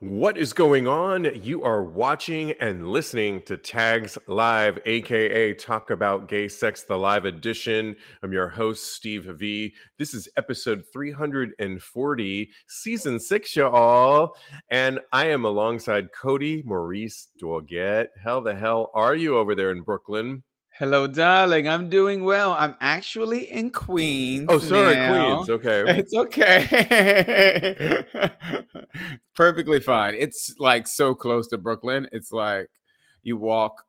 What is going on? You are watching and listening to Tags Live, aka Talk About Gay Sex, the live edition. I'm your host, Steve V. This is episode 340, season six, y'all. And I am alongside Cody Maurice Doggett. How the hell are you over there in Brooklyn? Hello, darling. I'm doing well. I'm actually in Queens. Oh, sorry, now. Queens. Okay. It's okay. Perfectly fine. It's like so close to Brooklyn. It's like you walk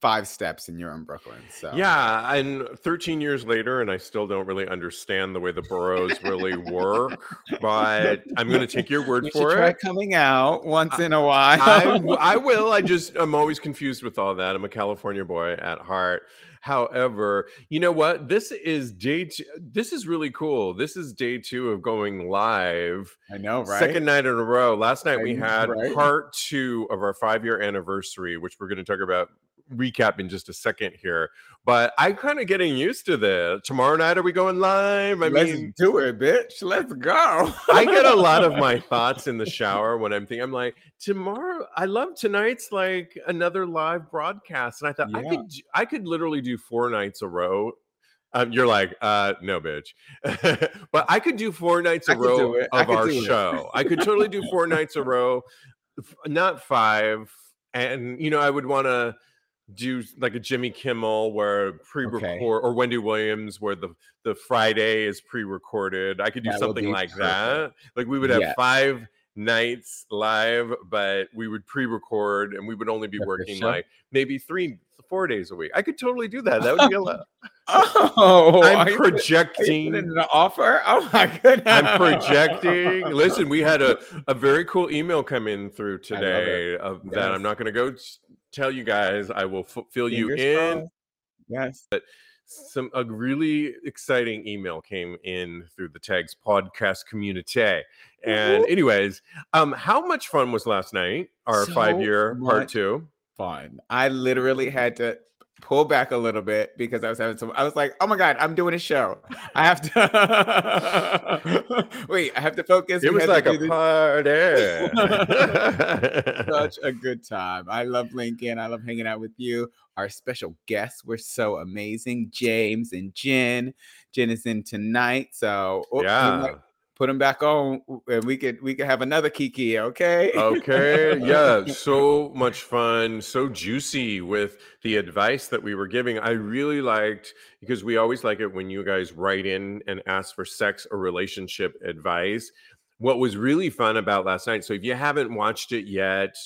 five steps and you're in Brooklyn. So Yeah, and 13 years later, and I still don't really understand the way the boroughs really work, but I'm going to take your word you for try it. coming out once in a while. I, I will. I just, I'm always confused with all that. I'm a California boy at heart. However, you know what? This is day two. This is really cool. This is day two of going live. I know, right? Second night in a row. Last night we I know, had right? part two of our five year anniversary, which we're going to talk about recap in just a second here. But I'm kind of getting used to this. Tomorrow night, are we going live? I Let's mean, do it, bitch. Let's go. I get a lot of my thoughts in the shower when I'm thinking, I'm like, tomorrow, I love tonight's like another live broadcast. And I thought I could, I could literally do four nights a row. Um, you're like, uh, no, bitch. but I could do four nights a row do it. I of our show. I could totally do four nights a row, not five. And, you know, I would want to do like a Jimmy Kimmel where pre-record Okay. or Wendy Williams where the the Friday is pre-recorded. I could do That something like perfect. that. Like we would have Yes. five nights live, but we would pre-record and we would only be That's working like maybe three four days a week. I could totally do that. That would be a lot. Oh, I'm are you put- are you projecting. an offer? Oh my goodness. I'm projecting. Listen, we had a, a very cool email come in through today of that. I'm not going to go tell you guys. I will f- fill you in. crossed. Yes. But some a really exciting email came in through the tags podcast community and anyways um how much fun was last night our So five year part two Fun. I literally had to pull back a little bit because I was having some. I was like, "Oh my god, I'm doing a show. I have to wait. I have to focus." it We was like a this." party Such a good time. I love Lincoln. I love hanging out with you. Our special guests were so amazing. James and Jen. Jen is in tonight, so oh, we yeah put them back on, and we could we could have another Kiki. Okay. okay yeah so much fun so juicy with the advice that we were giving i really liked because we always like it when you guys write in and ask for sex or relationship advice what was really fun about last night so if you haven't watched it yet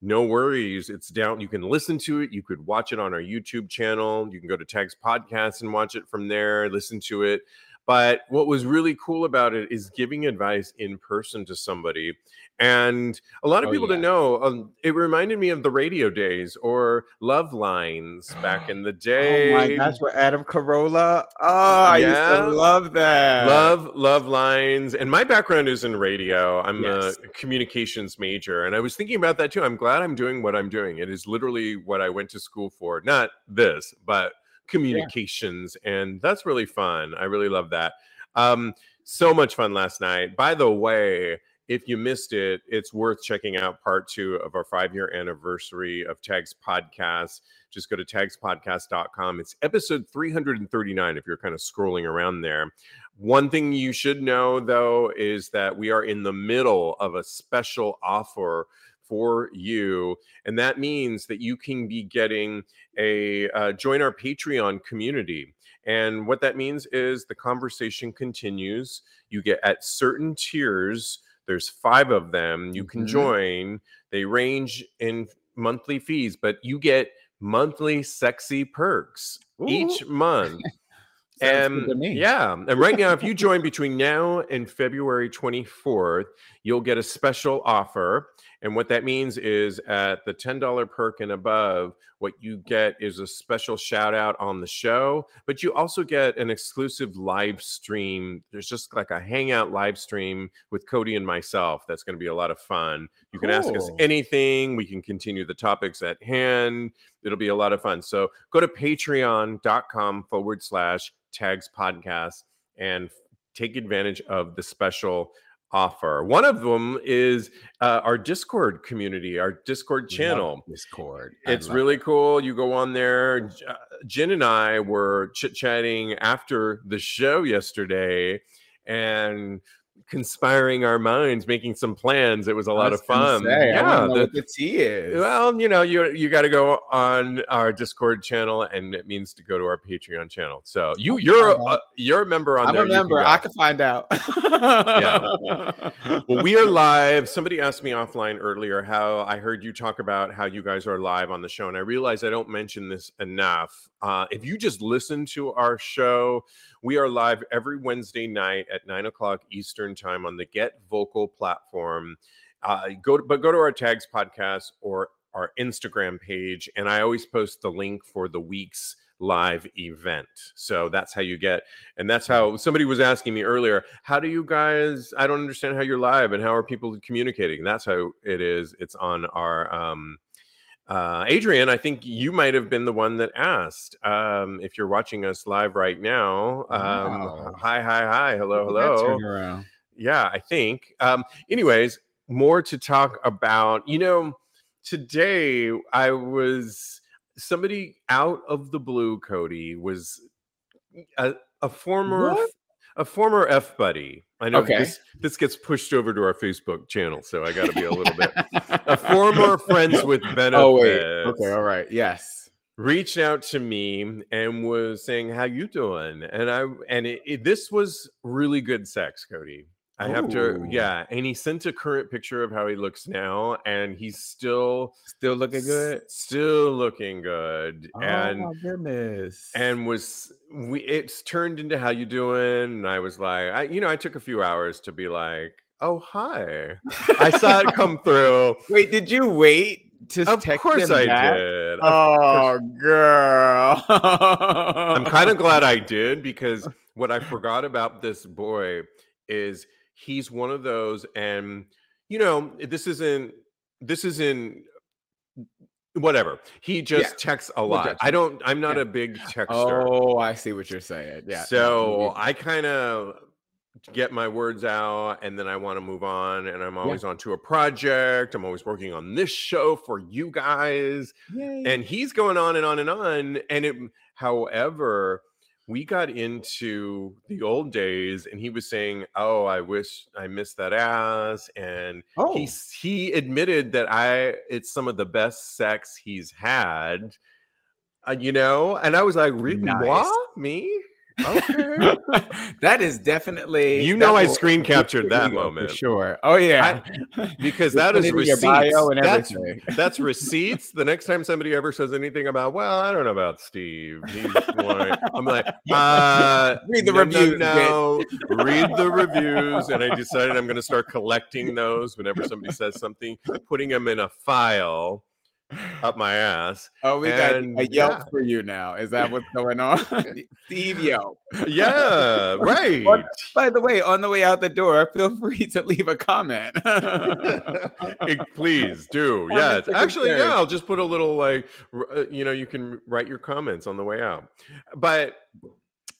no worries it's down you can listen to it you could watch it on our youtube channel you can go to tags podcast and watch it from there listen to it but what was really cool about it is giving advice in person to somebody and a lot of Oh, people yeah. to know um, it reminded me of the radio days or love lines back in the day Oh my gosh, with Adam Carolla. Oh, I used to love that. love love lines and my background is in radio i'm Yes. a communications major and i was thinking about that too i'm glad i'm doing what i'm doing it is literally what i went to school for not this but communications and that's really fun i really love that. Um so much fun last night. By the way if you missed it it's worth checking out part two of our five year anniversary of tags podcast. Just go to tagspodcast.com it's episode 339 if you're kind of scrolling around there. One thing you should know, though, is that we are in the middle of a special offer for you. And that means that you can be getting a uh, join our Patreon community. And what that means is the conversation continues. You get at certain tiers, there's five of them. You can Mhm. join, they range in monthly fees, but you get monthly sexy perks each month. And good to me. yeah, and right now, if you join between now and February 24th, you'll get a special offer. And what that means is at the $10 perk and above, what you get is a special shout out on the show, but you also get an exclusive live stream. There's just like a hangout live stream with Cody and myself. That's going to be a lot of fun. You can ask us anything, we can continue the topics at hand. It'll be a lot of fun. So go to patreon.com forward slash tags podcast and take advantage of the special offer. One of them is uh, our Discord community, our Discord channel. Discord. It's really cool. You go on there. Uh, Jen and I were chit chatting after the show yesterday and conspiring our minds, making some plans. It was a lot of fun. Say, yeah, the, the tea is. well, you know, you you got to go on our Discord channel, and it means to go to our Patreon channel. So you you're a, you're a member on I'm there. a you can member. I can find out. Well, we are live. Somebody asked me offline earlier how I heard you talk about how you guys are live on the show, and I realized I don't mention this enough. Uh, if you just listen to our show, we are live every Wednesday night at nine o'clock Eastern time on the Get Vocal platform. Uh, go to, but go to our Tags podcast or our Instagram page, and I always post the link for the week's live event. So that's how you get, and that's how somebody was asking me earlier. How do you guys? I don't understand how you're live and how are people communicating. That's how it is. It's on our. um uh, Adrian, I think you might have been the one that asked. Um, if you're watching us live right now, um, Wow. hi, hi, hi, hello, Look at that hello. Yeah, I think. Um, anyways, more to talk about. You know, today I was somebody out of the blue. Cody was a, a former What? a former F buddy. I know Okay. this this gets pushed over to our Facebook channel, so I got to be a little bit a former friends with benefits. Oh wait. Okay. All right. Yes. reached out to me and was saying how you doing and i and it, it- this was really good sex cody i have to yeah and he sent a current picture of how he looks now and he's still Still looking good. still looking good and oh my goodness. and was we it's turned into how you doing and i was like i you know i took a few hours to be like oh hi i saw it come through wait, did you wait to of text course him i back? did Of Oh, girl. I'm kind of glad I did because what I forgot about this boy is he's one of those, and you know, this isn't this isn't whatever. He just texts a lot. judge I don't. I'm not Yeah. a big texter. Oh, I see what you're saying. Yeah. So I kind of get my words out and then I want to move on and I'm always on to a project. I'm always working on this show for you guys Yay. and he's going on and on and on and it however we got into the old days and he was saying oh i wish i missed that ass and oh, he he admitted that i it's some of the best sex he's had uh, you know and i was like really? Nice. what? Me okay that is definitely. you know i will- screen captured that ego for moment Sure. Oh yeah. because You that put is it in your receipts bio and that's that's receipts. The next time somebody ever says anything about, well, I don't know about Steve. He's I'm like, uh, Read the no, no, reviews, No, read the reviews. And I decided I'm going to start collecting those whenever somebody says something, putting them in a file up my ass. Oh, we got a Yelp yeah. for you now. Is that what's going on? Steve Yelp. Yeah, right. What- By the way, on the way out the door, feel free to leave a comment. Please do. On Yeah. the it's- second Actually, yeah, I'll just put a little like, uh, you know, you can write your comments on the way out. But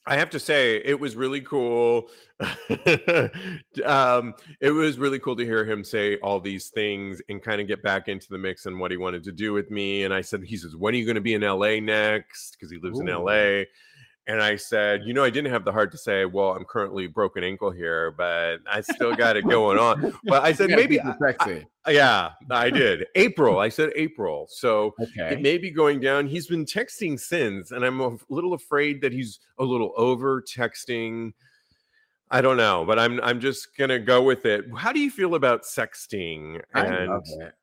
I have to say, it was really cool. um, it was really cool to hear him say all these things and kind of get back into the mix and what he wanted to do with me. And I said, he says, when are you going to be in LA next? Because he lives in LA. And I said, you know, I didn't have the heart to say, well, I'm currently broken ankle here, but I still got it going on. But I said, maybe, it sexy. yeah, I did. April. I said April. So Okay. it may be going down. He's been texting since, and I'm a little afraid that he's a little over texting. I don't know, but I'm I'm just gonna go with it. How do you feel about sexting? I And love it.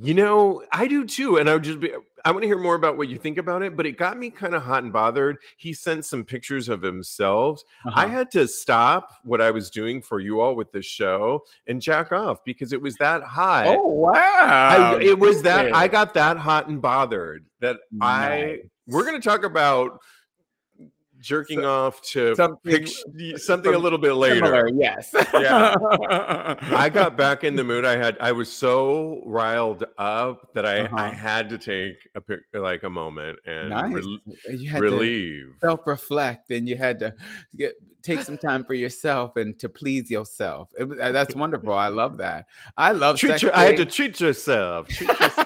You know, I do too. And I would just be I want to hear more about what you think about it, but it got me kind of hot and bothered. He sent some pictures of himself. I Uh-huh. had to stop what I was doing for you all with this show and jack off because it was that hot. Oh wow! I, it was that I got that hot and bothered that I we're going to talk about jerking off to something something a little bit later. Similar, yes. Yeah. I got back in the mood. I had I was so riled up that I I Uh-huh. had to take a pic, like a moment and nice. rel- you had to relieve. self-reflect, and you had to get take some time for yourself and to please yourself. It, uh, that's wonderful. I love that. I love treat your, I had to treat yourself. Treat, yourself.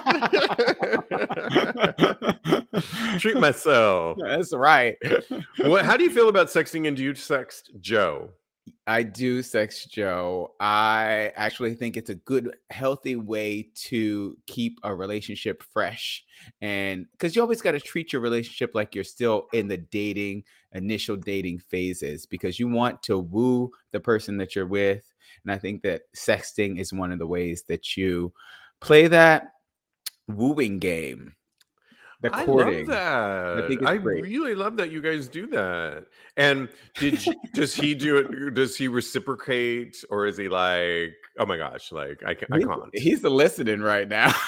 treat myself. That's right. What, how do you feel about sexting and do you sext Joe? I do sex Joe. I actually think it's a good, healthy way to keep a relationship fresh. And because you always got to treat your relationship like you're still in the dating, initial dating phases, because you want to woo the person that you're with. And I think that sexting is one of the ways that you play that wooing game the courting. I love that. I, I really love that you guys do that. And did you, does he do it? Does he reciprocate, or is he like, oh my gosh, like I, I can't? He's listening right now.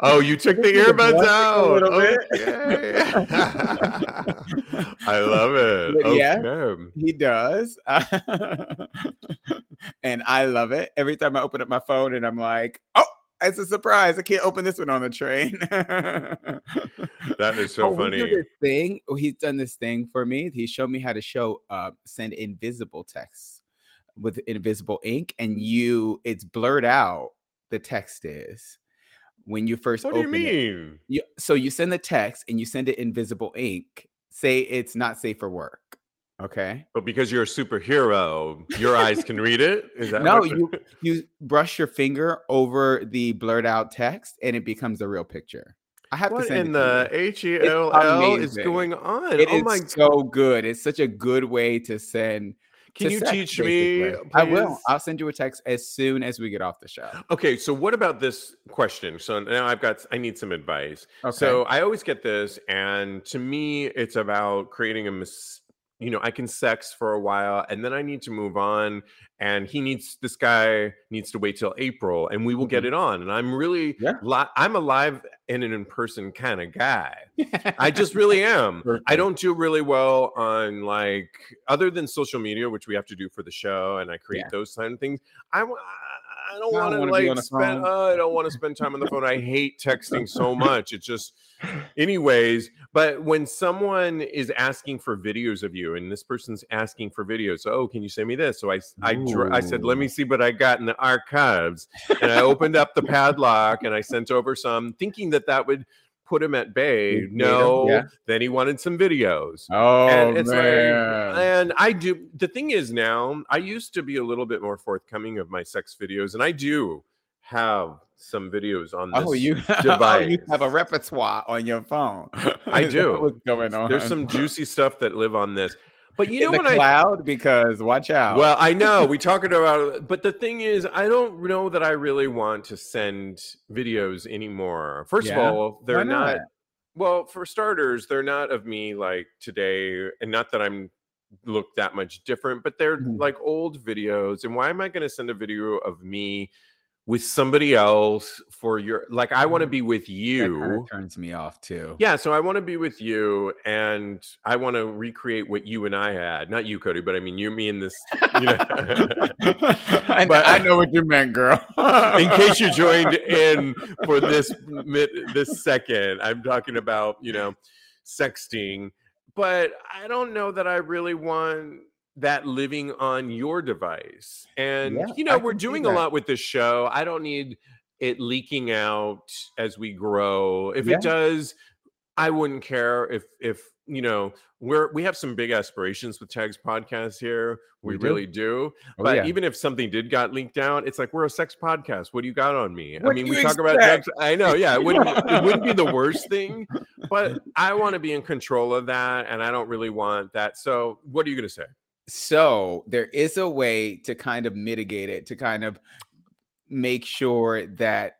oh, you took the earbuds out. Okay. I love it. Okay. Oh, yeah, he does. and I love it. Every time I open up my phone and I'm like, oh it's a surprise. I can't open this one on the train. that is so oh, funny. This thing. Oh, he's done this thing for me. He showed me how to show uh send invisible texts with invisible ink, and you it's blurred out. The text is when you first. What do you mean? It, you, so you send the text and you send it invisible ink. Say it's not safe for work. Okay. But because you're a superhero, your eyes can read it. Is that no? You you brush your finger over the blurred out text, and it becomes a real picture. I have what to send in the H E L L is going on. It oh is my so good. It's such a good way to send. Can to you sex, teach basically. me? Please? I will. I'll send you a text as soon as we get off the show. Okay. So what about this question? So now I've got. I need some advice. Okay. So I always get this, and to me, it's about creating a mis- you know, I can sex for a while and then I need to move on. And he needs, this guy needs to wait till April and we will get mm-hmm. it on. And I'm really, yeah. li- I'm a live and an in person kind of guy. I just really am. Perfect. I don't do really well on like, other than social media, which we have to do for the show and I create yeah. those kind of things. I, I don't want to like spend. Uh, I don't want to spend time on the phone. I hate texting so much. It's just, anyways. But when someone is asking for videos of you, and this person's asking for videos, oh, can you send me this? So I, I, I said, let me see what I got in the archives, and I opened up the padlock and I sent over some, thinking that that would put him at bay. No, yeah. then he wanted some videos. Oh, and it's man. Like, and I do. The thing is now, I used to be a little bit more forthcoming of my sex videos, and I do have some videos on oh, this oh, you, device. Oh, you have a repertoire on your phone. I do. What's going on? There's some juicy stuff that live on this. But you in know the cloud I, because watch out. Well, I know we talking about, but the thing is, I don't know that I really want to send videos anymore. First yeah. of all, they're not? not. Well, for starters, they're not of me like today, and not that I'm look that much different, but they're mm-hmm. like old videos. And why am I going to send a video of me? With somebody else for your like I want to mm-hmm. be with you turns me off too. Yeah, so I want to be with you and I want to recreate what you and I had. Not you, Cody, but I mean you, me, and this. You know. I, but, I know what you meant, girl. in case you joined in for this this second, I'm talking about you know sexting, but I don't know that I really want that living on your device. And yeah, you know, we're doing a lot with this show. I don't need it leaking out as we grow. If yeah. it does, I wouldn't care if if you know we're we have some big aspirations with Tags podcast here. We, we really do. Oh, but yeah. even if something did got leaked out, it's like we're a sex podcast. What do you got on me? What I mean, we talk about sex. I know, yeah, it wouldn't it wouldn't be the worst thing, but I want to be in control of that, and I don't really want that. So, what are you going to say? So there is a way to kind of mitigate it, to kind of make sure that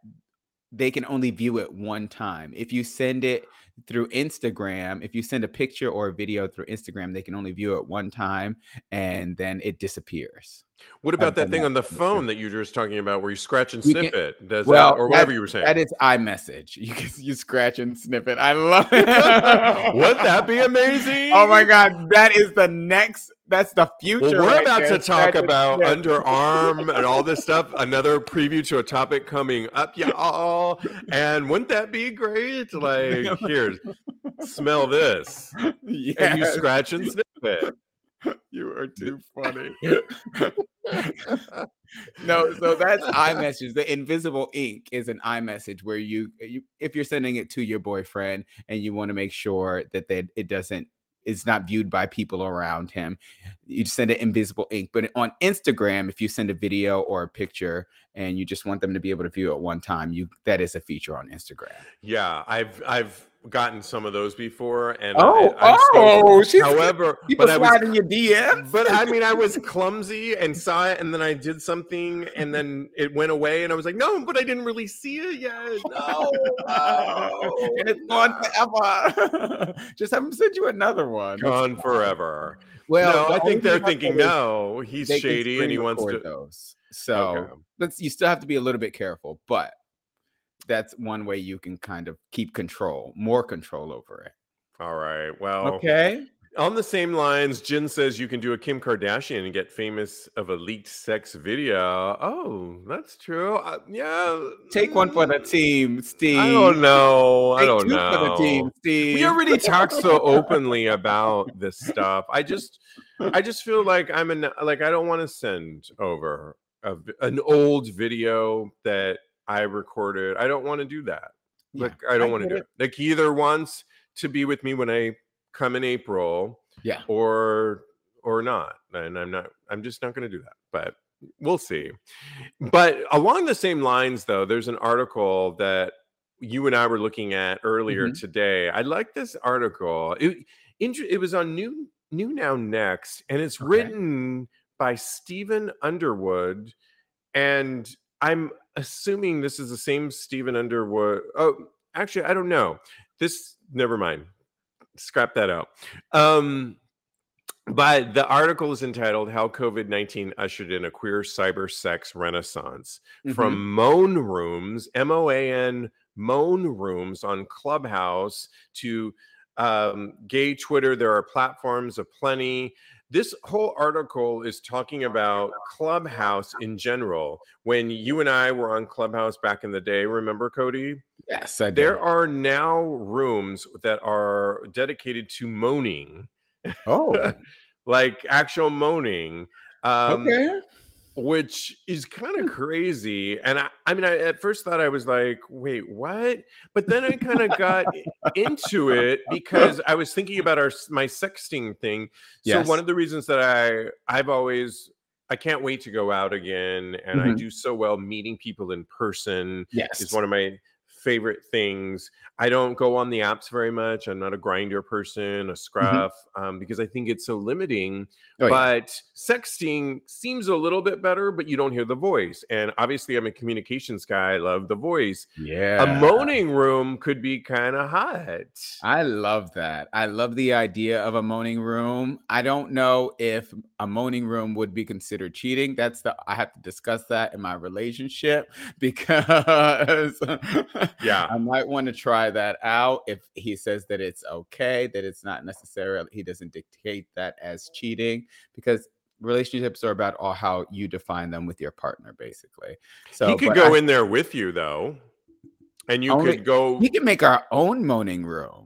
they can only view it one time. If you send it through Instagram, if you send a picture or a video through Instagram, they can only view it one time and then it disappears. What about that thing on the phone that you were just talking about where you scratch and sniff can, it? Does well, that, or whatever you were saying? That is iMessage. You can you scratch and sniff it. I love it. Would that be amazing? Oh my god, that is the next that's the future. Well, we're right about there. to talk about underarm and all this stuff. Another preview to a topic coming up, y'all. And wouldn't that be great? Like, here's smell this. Yes. And you scratch and sniff it. Are too funny. no, so that's iMessage. The invisible ink is an iMessage where you, you if you're sending it to your boyfriend and you want to make sure that they, it doesn't it's not viewed by people around him. You send it invisible ink. But on Instagram, if you send a video or a picture and you just want them to be able to view it one time, you that is a feature on Instagram. Yeah, I've I've gotten some of those before, and Oh, I, I'm oh, she's however, people but I was in your DM. but I mean, I was clumsy and saw it, and then I did something, and then it went away, and I was like, no, but I didn't really see it yet. No, Oh, and it's gone forever. Just have them send you another one. gone forever. Well, no, I think they're thinking, no, he's shady, and he wants to. those. So Okay. let's you still have to be a little bit careful, but that's one way you can kind of keep control, more control over it. All right. Well, Okay. on the same lines, Jen says you can do a Kim Kardashian and get famous of a leaked sex video. Oh, that's true. Uh, yeah. Take one for the mm, team, Steve. I don't know. I don't two know. for the team, Steve. we already talk so openly about this stuff. I just, I just feel like I'm an like I don't want to send over a an old video that I recorded. I don't want to do that. Yeah, Like I don't want to do it. Like he either wants to be with me when I come in April, Yeah. or or not, and I'm not. I'm just not going to do that. But we'll see. But along the same lines, though, there's an article that you and I were looking at earlier Mhm. today. I like this article. It it was on New New Now Next, and it's Okay. written by Stephen Underwood, and I'm assuming this is the same Stephen Underwood. Oh, actually, I don't know. This never mind. Scrap that out. Um, but the article is entitled How COVID 19 Ushered in a Queer Cyber Sex Renaissance Mhm. from Moan Rooms, M O A N, Moan Rooms on Clubhouse to um, gay Twitter. There are platforms aplenty. This whole article is talking about Clubhouse in general. When you and I were on Clubhouse back in the day, remember, Cody? Yes, I There are now rooms that are dedicated to moaning Oh, like actual moaning um okay. Which is kind Hmm. of crazy and I, I mean I at first thought I was like wait what but then I kind of got into it because I was thinking about our my sexting thing so Yes. one of the reasons that I I've always I can't wait to go out again and I Mhm. do so well meeting people in person Yes. is one of my favorite things. I don't go on the apps very much. I'm not a Grindr person, a scruff, um, because I think it's so limiting. Mm-hmm. Oh, yeah. but sexting seems a little bit better, but you don't hear the voice. And obviously, I'm a communications guy. I love the voice. yeah. A moaning room could be kind of hot. I love that. I love the idea of a moaning room. I don't know if a moaning room would be considered cheating. That's the I have to discuss that in my relationship because Yeah. I might want to try that out if he says that it's okay, that it's not necessarily he doesn't dictate that as cheating because relationships are about all how you define them with your partner basically. So he could go I- in there with you, though. And you Only- could go. we can make our own moaning room.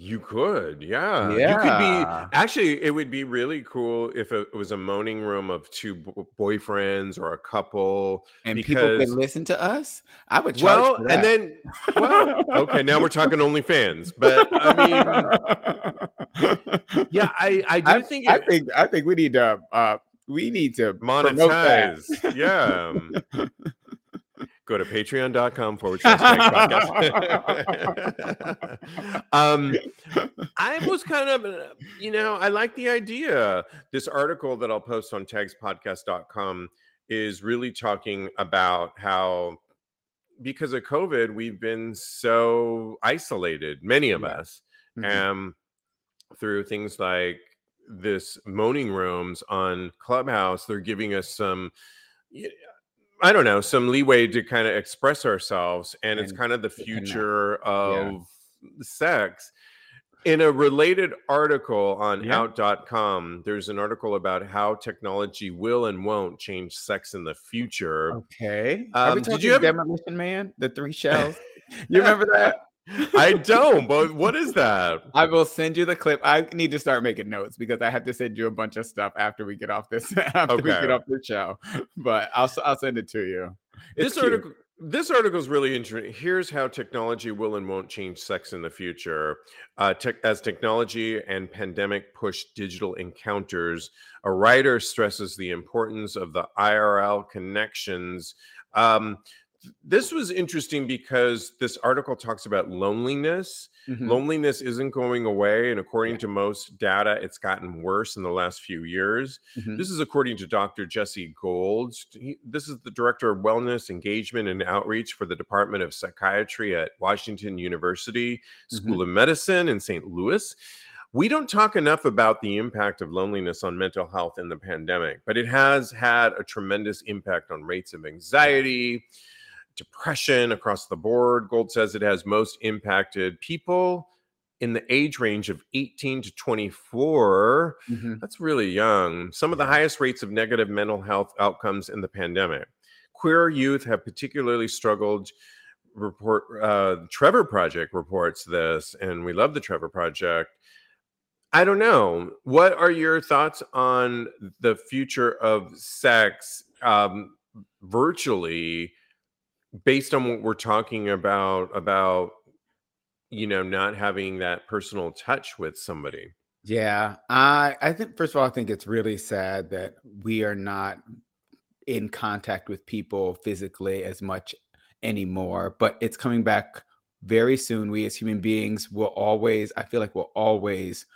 You could, yeah. You could be actually. It would be really cool if it was a moaning room of two bo- boyfriends or a couple. and people could listen to us. I would Well, and then well, okay, now we're talking OnlyFans, but I mean, yeah, I I do I, think I it think I think we need to uh we need to monetize. Yeah. Go to patreon.com forward slash podcast. um, I was kind of, uh, you know, I like the idea. This article that I'll post on tagspodcast.com is really talking about how, because of COVID, we've been so isolated, many of Yeah. us, Mhm. um, through things like this moaning rooms on Clubhouse. They're giving us some. I don't know, some leeway to kind of express ourselves, and it's kind of the future of sex. In a related article on Yeah. out.com, there's an article about how technology will and won't change sex in the future. Okay. Um, did you ever- Demolition Man? The three shells. You remember that? I don't, but what is that? I will send you the clip. I need to start making notes because I have to send you a bunch of stuff after we get off this after we Okay. get off the show. But I'll I'll send it to you. It's this cute. article this article is really interesting here's how technology will and won't change sex in the future uh, tech, as technology and pandemic push digital encounters a writer stresses the importance of the irl connections um, this was interesting because this article talks about loneliness Mhm. loneliness isn't going away and according to most data it's gotten worse in the last few years Mhm. this is according to Dr. Jessi Gold. He- this is the director of wellness, engagement, and outreach for the Department of Psychiatry at Washington University School of Medicine in St. Louis. We don't talk enough about the impact of loneliness on mental health in the pandemic, but it has had a tremendous impact on rates of anxiety, depression across the board. Gold says it has most impacted people in the age range of 18 to 24 Mhm. that's really young. Some of the highest rates of negative mental health outcomes in the pandemic. Queer youth have particularly struggled. Report uh, Trevor Project reports this, and we love the Trevor Project. I don't know. What are your thoughts on the future of sex um, virtually, based on what we're talking about about you know not having that personal touch with somebody? Yeah, I I think first of all, I think it's really sad that we are not in contact with people physically as much anymore, but it's coming back very soon. We as human beings will always, I feel like we'll always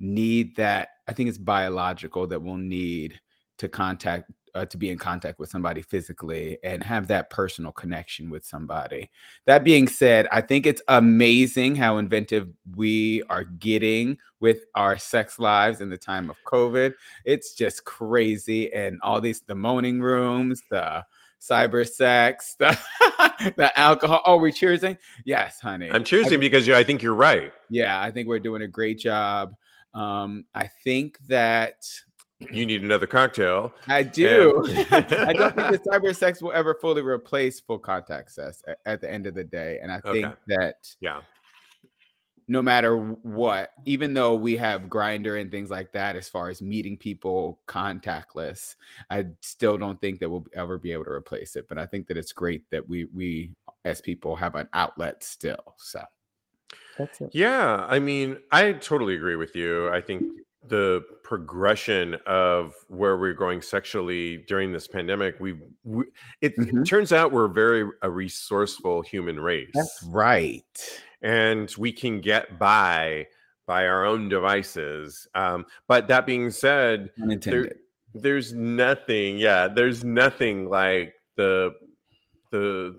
need that. I think it's biological that we'll need to contact uh, to be in contact with somebody physically and have that personal connection with somebody. That being said, I think it's amazing how inventive we are getting with our sex lives in the time of COVID. It's just crazy. And all these, the moaning rooms, the cyber sex, the, the alcohol. Oh, we're cheersing? Yes, honey. I'm choosing because you, I think you're right. Yeah, I think we're doing a great job. Um, I think that You need another cocktail. I do. Yeah. I don't think that cyber sex will ever fully replace full contact sex a- at, the end of the day. And I think Okay. that Yeah. no matter what, even though we have Grindr and things like that, as far as meeting people contactless, I still don't think that we'll ever be able to replace it. But I think that it's great that we we as people have an outlet still. So that's it. Yeah. I mean, I totally agree with you. I think the progression of where we're going sexually during this pandemic, we, we it, it Mhm. turns out we're very a resourceful human race. That's right. and we can get by by our own devices. Um, but that being said, Unintended. there's nothing. Yeah, there's nothing like the the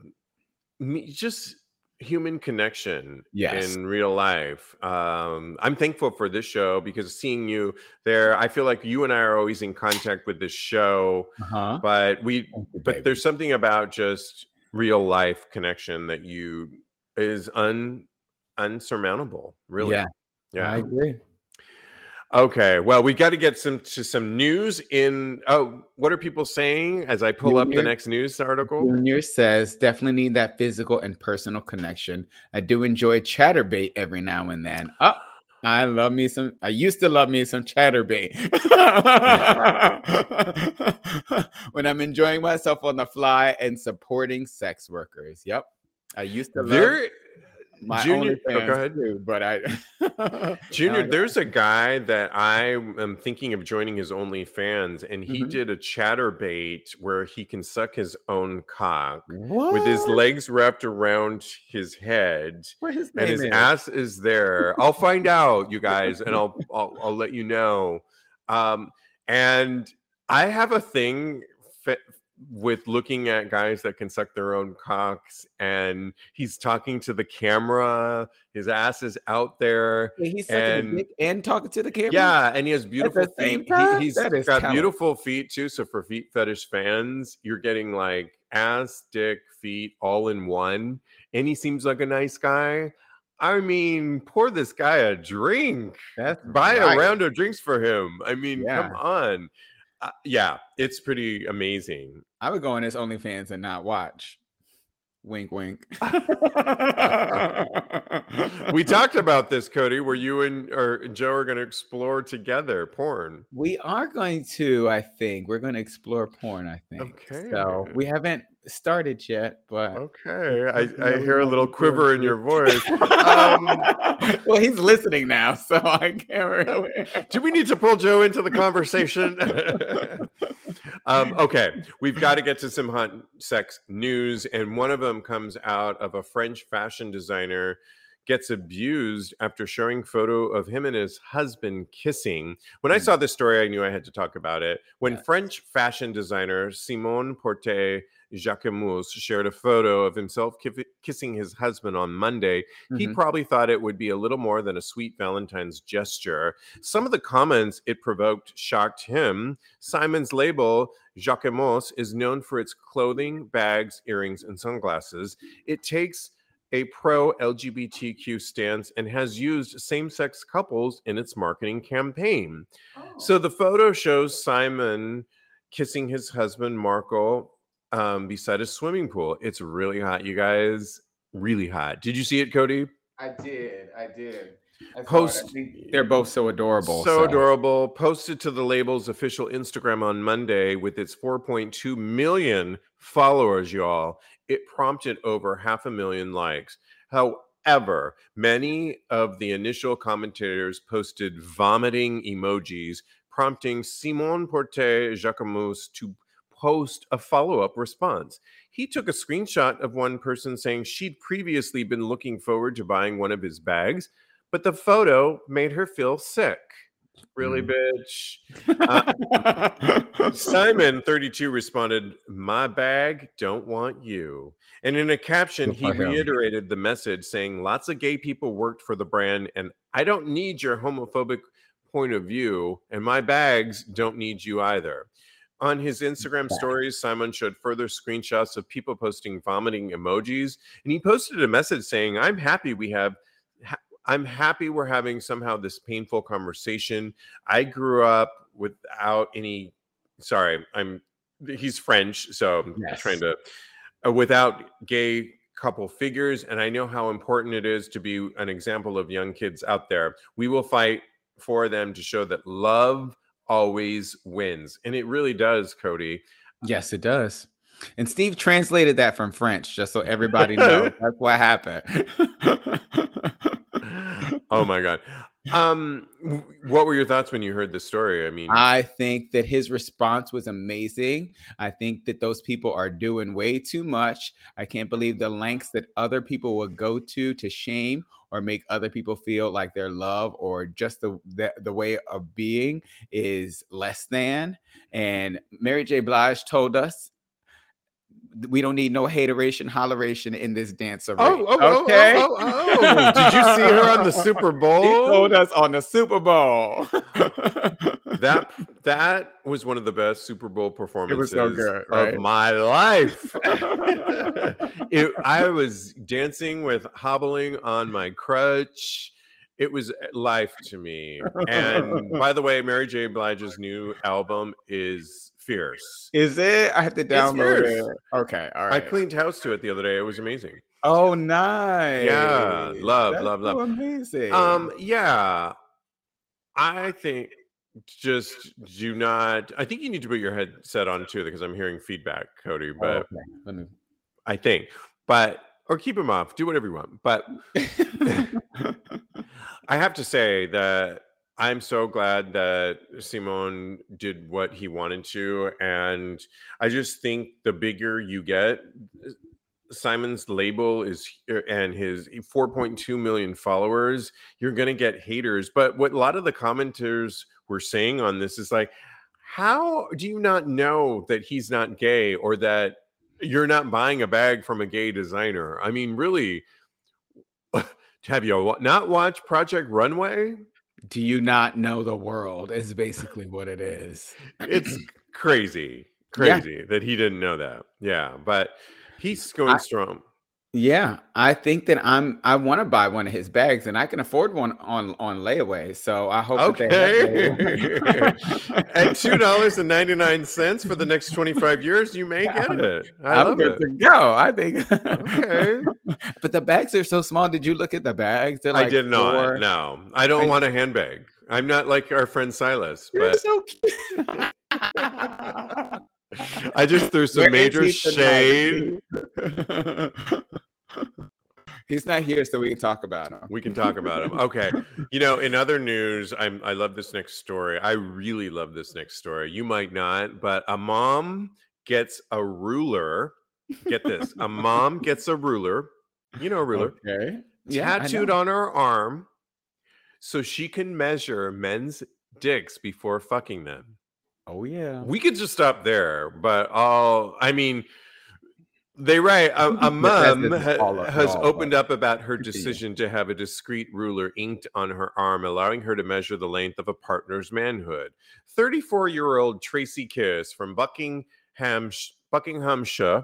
just human connection Yes. in real life. Um, I'm thankful for this show because seeing you there, I feel like you and I are always in contact with this show. Uh-huh. But we you, but there's something about just real life connection that you is un unsurmountable really Yeah, yeah I agree. Okay well we got to get some to some news in oh what are people saying as i pull up the next news article Junior says, definitely need that physical and personal connection. I do enjoy Chaturbate every now and then. Oh, I love me some. I used to love me some Chaturbate. when I'm enjoying myself on the fly and supporting sex workers. Yep. I used to love there my Junior- oh, go ahead. too, but I Junior, there's a guy that I am thinking of joining his OnlyFans, and he Mhm. did a Chaturbate where he can suck his own cock with his legs wrapped around his head. What his and his is? ass is there. I'll find out, you guys, and I'll I'll, I'll let you know. Um, and I have a thing with looking at guys that can suck their own cocks, and he's talking to the camera. His ass is out there. He's and- dick and talking to the camera. Yeah, and he has beautiful feet. He, has got talent. beautiful feet too. So for feet fetish fans, you're getting like ass, dick, feet all in one. And he seems like a nice guy. I mean, pour this guy a drink. that's Buy right. a round of drinks for him. I mean, come on. Uh, yeah, it's pretty amazing. I would go on his OnlyFans and not watch. Wink, wink. we talked about this, Cody, where you and or Joe are going to explore together porn. We are going to, I think. We're going to explore porn, I think. Okay. So we haven't started yet, but okay. I, I hear a little quiver in your voice. Um, well, he's listening now, so I can't really. Do we need to pull Joe into the conversation? um, okay, we've got to get to some hot sex news, and one of them comes out of a French fashion designer gets abused after showing photo of him and his husband kissing. When I hmm. saw this story, I knew I had to talk about it. When yes. French fashion designer Simone Porte Jacquemus shared a photo of himself kissing his husband on Monday, mm-hmm. he probably thought it would be a little more than a sweet Valentine's gesture. Some of the comments it provoked shocked him. Simon's label, Jacquemus, is known for its clothing, bags, earrings, and sunglasses. It takes a pro LGBTQ stance and has used same sex couples in its marketing campaign. Oh. So the photo shows Simon kissing his husband, Marco, um, beside a swimming pool. It's really hot, you guys. Really hot. Did you see it, Cody? I did. I did. I Post. They're both so adorable. So, so, adorable. Posted to the label's official Instagram on Monday with its 4.2 million followers, y'all. It prompted over half a million likes. However, many of the initial commentators posted vomiting emojis, prompting Simon Porte Jacquemus to post a follow up response. He took a screenshot of one person saying she'd previously been looking forward to buying one of his bags, but the photo made her feel sick. Really, mm. bitch. Uh, Simon, 32, responded, My bag, don't want you. And in a caption, he reiterated the message saying, Lots of gay people worked for the brand, and I don't need your homophobic point of view, and my bags don't need you either. On his Instagram stories, Simon showed further screenshots of people posting vomiting emojis, and he posted a message saying, "I'm happy we have." I'm happy we're having somehow this painful conversation. I grew up without any. Sorry, I'm. He's French, so I'm yes. trying to. Uh, without gay couple figures, and I know how important it is to be an example of young kids out there. We will fight for them to show that love always wins. And it really does, Cody. Yes, it does. And Steve translated that from French just so everybody knows that's what happened. oh my god. Um what were your thoughts when you heard the story? I mean, I think that his response was amazing. I think that those people are doing way too much. I can't believe the lengths that other people would go to to shame or make other people feel like their love or just the, the, the way of being is less than. And Mary J. Blige told us we don't need no hateration, holleration in this dance arena. Oh, oh, oh, okay. Oh, oh, oh, Did you see her on the Super Bowl? He told us on the Super Bowl. that that was one of the best Super Bowl performances so good, right? of my life. it, I was dancing with hobbling on my crutch. It was life to me. And by the way, Mary J. Blige's new album is fierce. Is it? I have to download it. Okay, all right. I cleaned house to it the other day. It was amazing. Oh, nice. Yeah, love, That's love, love. So amazing. Um, yeah. I think just do not. I think you need to put your headset on too, because I'm hearing feedback, Cody. Oh, but oh, okay. I think, but or keep them off. Do whatever you want. But I have to say that I'm so glad that Simone did what he wanted to. And I just think the bigger you get, Simon's label is er, and his 4.2 million followers, you're going to get haters. But what a lot of the commenters were saying on this is like, how do you not know that he's not gay or that you're not buying a bag from a gay designer? I mean, really, have you not watched Project Runway? Do you not know the world? Is basically what it is. it's crazy, crazy yeah. that he didn't know that. Yeah, but he's going I, strong. Yeah, I think that I'm I wanna buy one of his bags, and I can afford one on on layaway, so I hope that they Okay. At $2.99 for the next 25 years, you may get it. I I'm love good it. to go, I think. Okay. But the bags are so small, did you look at the bags? They're I did not. 4 No. I don't I want a handbag. I'm not like our friend Silas, You're but so cute. I just threw some Where major shade. He's not here, so we can talk about him. We can talk about him. Okay. You know, in other news, I'm I love this next story. I really love this next story. You might not, but a mom gets a ruler. Get this. A mom gets a ruler. You know a ruler. Okay. Tattooed know. on her arm so she can measure men's dicks before fucking them. Oh, yeah. We could just stop there, but all I mean, they write a, a mom ha- has all, opened up about her decision to have a discreet ruler inked on her arm, allowing her to measure the length of a partner's manhood. 34 year old Tracy Kiss from Buckingham, Buckinghamshire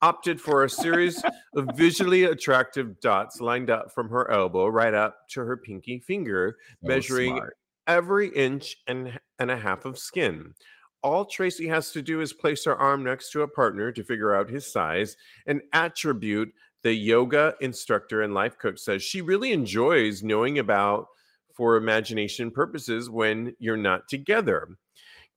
opted for a series of visually attractive dots lined up from her elbow right up to her pinky finger, So measuring. Every inch and, and a half of skin. All Tracy has to do is place her arm next to a partner to figure out his size, an attribute the yoga instructor and life coach says she really enjoys knowing about for imagination purposes when you're not together.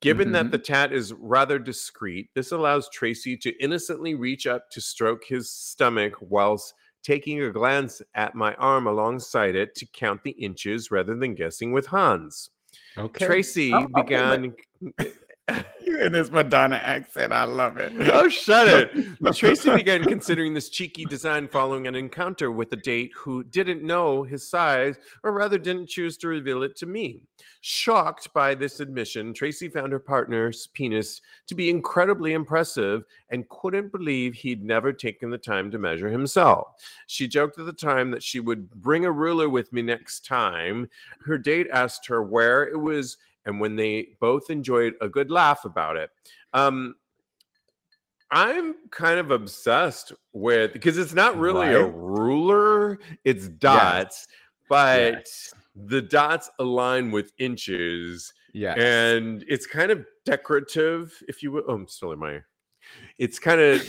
Given that Mhm. the tat is rather discreet, this allows Tracy to innocently reach up to stroke his stomach whilst taking a glance at my arm alongside it to count the inches rather than guessing with Hans. Okay. Tracy Oh, okay, began. you in this Madonna accent. I love it. Oh, shut it. Tracy began considering this cheeky design following an encounter with a date who didn't know his size, or rather didn't choose to reveal it to me. Shocked by this admission, Tracy found her partner's penis to be incredibly impressive and couldn't believe he'd never taken the time to measure himself. She joked at the time that she would bring a ruler with me next time. Her date asked her where it was, and when they both enjoyed a good laugh about it. Um, I'm kind of obsessed with because it's not really a ruler, it's Yes. dots, but Yes. the dots align with inches Yeah. and it's kind of decorative, if you will. Oh, I'm still in my it's kind of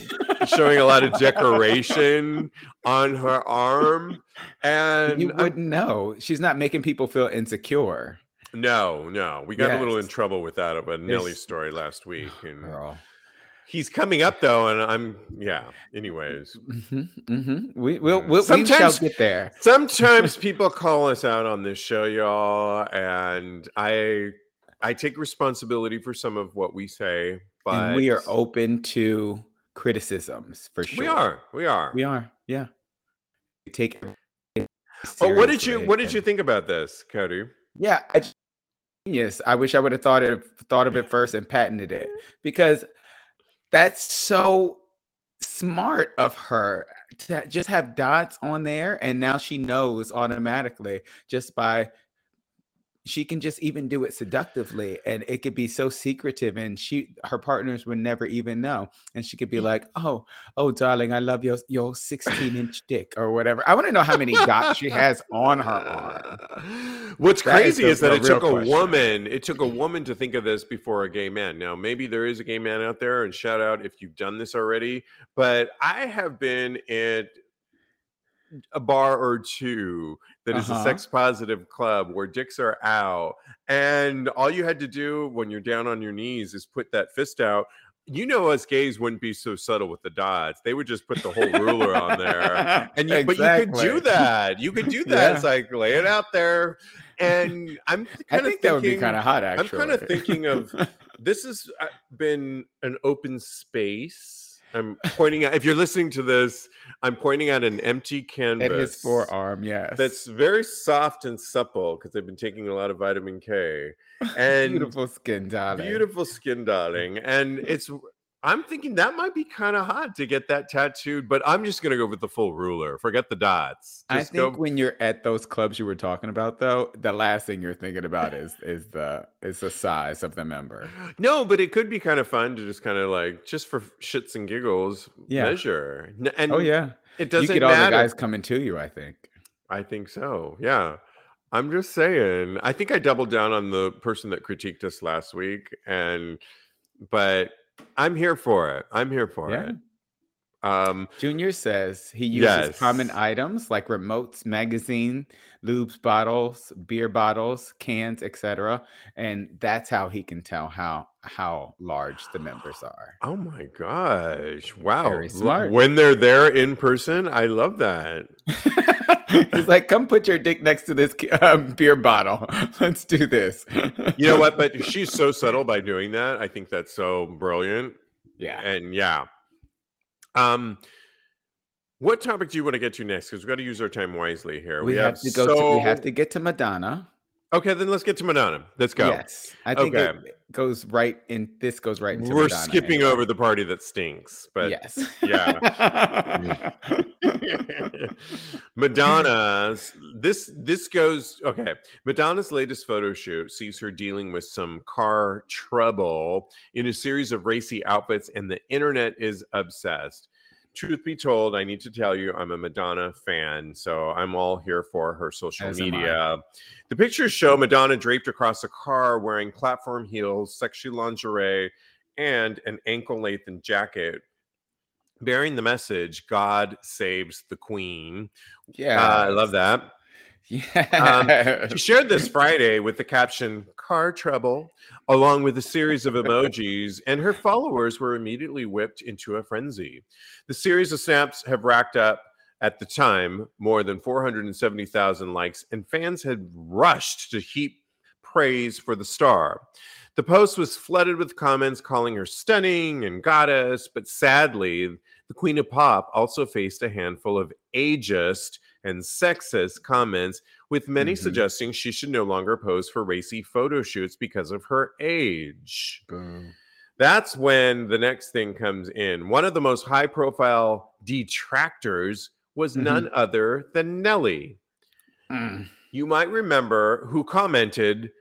showing a lot of decoration on her arm. And You I'm- wouldn't know. She's not making people feel insecure. No, no, we got a little in trouble with that of a Nelly story last week. And Girl. he's coming up though, and I'm yeah. Anyways, hmm hmm We will we'll, we Sometimes- get there. sometimes people call us out on this show, y'all, and I I take responsibility for some of what we say, but and we are open to criticisms for sure. we are, we are. We are. Yeah. We take Oh, what did you what did you think about this, Cody? Yeah, it's genius. I wish I would have thought it thought of it first and patented it mm-hmm. because that's so smart of her to just have dots on there and now she knows automatically just by she can just even do it seductively and it could be so secretive and she her partners would never even know and she could be like oh oh darling i love your your 16 inch dick or whatever i want to know how many dots she has on her arm What's That is crazy the- is that it took a question. woman. It took a woman to think of this before a gay man. Now, maybe there is a gay man out there, and shout out if you've done this already. But I have been at a bar or two that is a Uh-huh. sex positive club where dicks are out, and all you had to do when you're down on your knees is put that fist out. You know, us gays wouldn't be so subtle with the dots; they would just put the whole ruler on there. And you, but you could do that. You could do that. It's like lay it out there. And I'm i kind of think that would be thinking, kind of hot actually I'm kind of thinking of this has uh, been an open space. I'm pointing out if you're listening to this, I'm pointing at an empty canvas at his forearm yes. that's very soft and supple because I've been taking a lot of vitamin K. And beautiful skin darling. beautiful skin, darling. And it's I'm thinking that might be kind of hot to get that tattooed, but I'm just gonna go with the full ruler. Forget the dots. I think go. when you're at those clubs you were talking about, though, the last thing you're thinking about is is the is the size of the member. No, but it could be kind of fun to just kind of like just for shits and giggles Yeah. measure. And Oh yeah, It doesn't get all the matter. guys coming to you, I think. I think so. Yeah. I'm just saying. I think I doubled down on the person that critiqued us last week and but I'm here for it. I'm here for Yeah. it. Um Junior says he uses common items like remotes, magazine, lubes bottles, beer bottles, cans, etc. And that's how he can tell how how large the members are. Oh my gosh. Wow. Very smart. When they're there in person, I love that. He's like, come put your dick next to this um, beer bottle. Let's do this. You know what? But she's so subtle by doing that. I think that's so brilliant. yeah. And yeah. Um what topic do you want to get to next? Because we've got to use our time wisely here. We, have, to go. To, we have to get to Madonna. Okay, then let's get to Madonna. Let's go. Yes, I think Okay. it goes right in. This goes right into. We're Madonna skipping anyway. over the party that stinks, but yes. yeah. Madonna's this this goes okay. Madonna's latest photo shoot sees her dealing with some car trouble in a series of racy outfits, and the internet is obsessed. Truth be told, I need to tell you, I'm a Madonna fan, so I'm all here for her social As media. The pictures show Madonna draped across a car wearing platform heels, sexy lingerie, and an ankle lengthened jacket bearing the message God saves the queen. yeah. Uh, I love that. Yeah. Um, she shared this Friday with the caption car trouble along with a series of emojis and her followers were immediately whipped into a frenzy. The series of snaps have racked up at the time more than 470,000 likes and fans had rushed to heap praise for the star. The post was flooded with comments calling her stunning and goddess, but sadly, the Queen of Pop also faced a handful of ageist and sexist comments, with many Mhm. suggesting she should no longer pose for racy photo shoots because of her age. Boom. That's when the next thing comes in. One of the most high profile detractors was Mhm. none other than Nelly Mm. you might remember who commented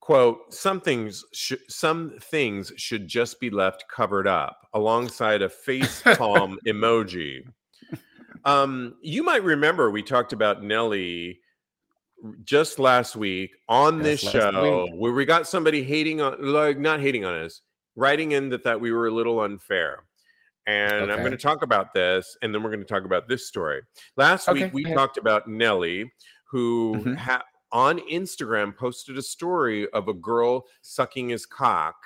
quote some things sh- some things should just be left covered up alongside a face palm emoji um you might remember we talked about nelly just last week on this show where we got somebody hating on like not hating on us writing in that that we were a little unfair and i'm going to talk about this and then we're going to talk about this story last Okay, week we ahead. talked about nelly who Mhm. ha- on instagram posted a story of a girl sucking his cock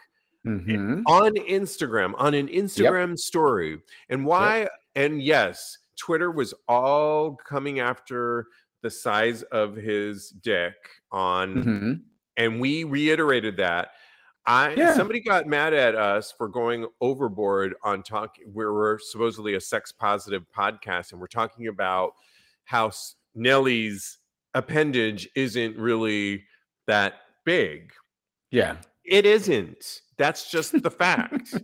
Mhm. on Instagram, on an Instagram story. And why? And yes, Twitter was all coming after the size of his dick on, Mhm. and we reiterated that. I Yeah. somebody got mad at us for going overboard on talking where we're supposedly a sex positive podcast, and we're talking about how s- Nelly's appendage isn't really that big. Yeah. It isn't. That's just the fact.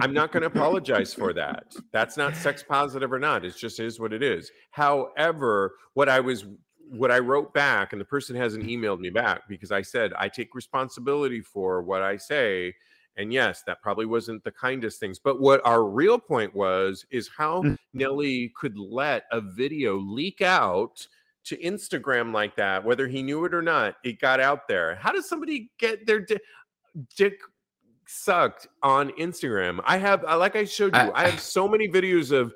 I'm not going to apologize for that. That's not sex positive or not. It just is what it is. However, what I was what I wrote back and the person hasn't emailed me back because I said I take responsibility for what I say and yes, that probably wasn't the kindest things. But what our real point was is how Mm. Nelly could let a video leak out to Instagram like that, whether he knew it or not. It got out there. How does somebody get their di- dick sucked on Instagram? I have, uh, like I showed you, I- I, have so many videos of